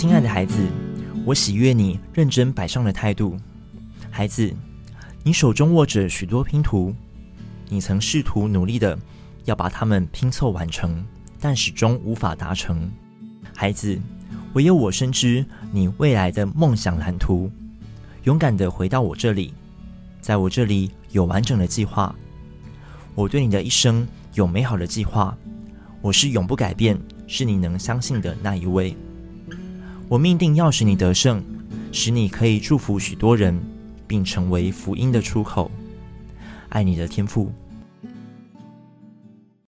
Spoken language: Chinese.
亲爱的孩子，我喜悦你认真摆上的态度。孩子，你手中握着许多拼图，你曾试图努力的要把它们拼凑完成，但始终无法达成。孩子，唯有我深知你未来的梦想蓝图。勇敢的回到我这里，在我这里有完整的计划。我对你的一生有美好的计划。我是永不改变，是你能相信的那一位。我命定要使你得胜，使你可以祝福许多人，并成为福音的出口。爱你的天赋。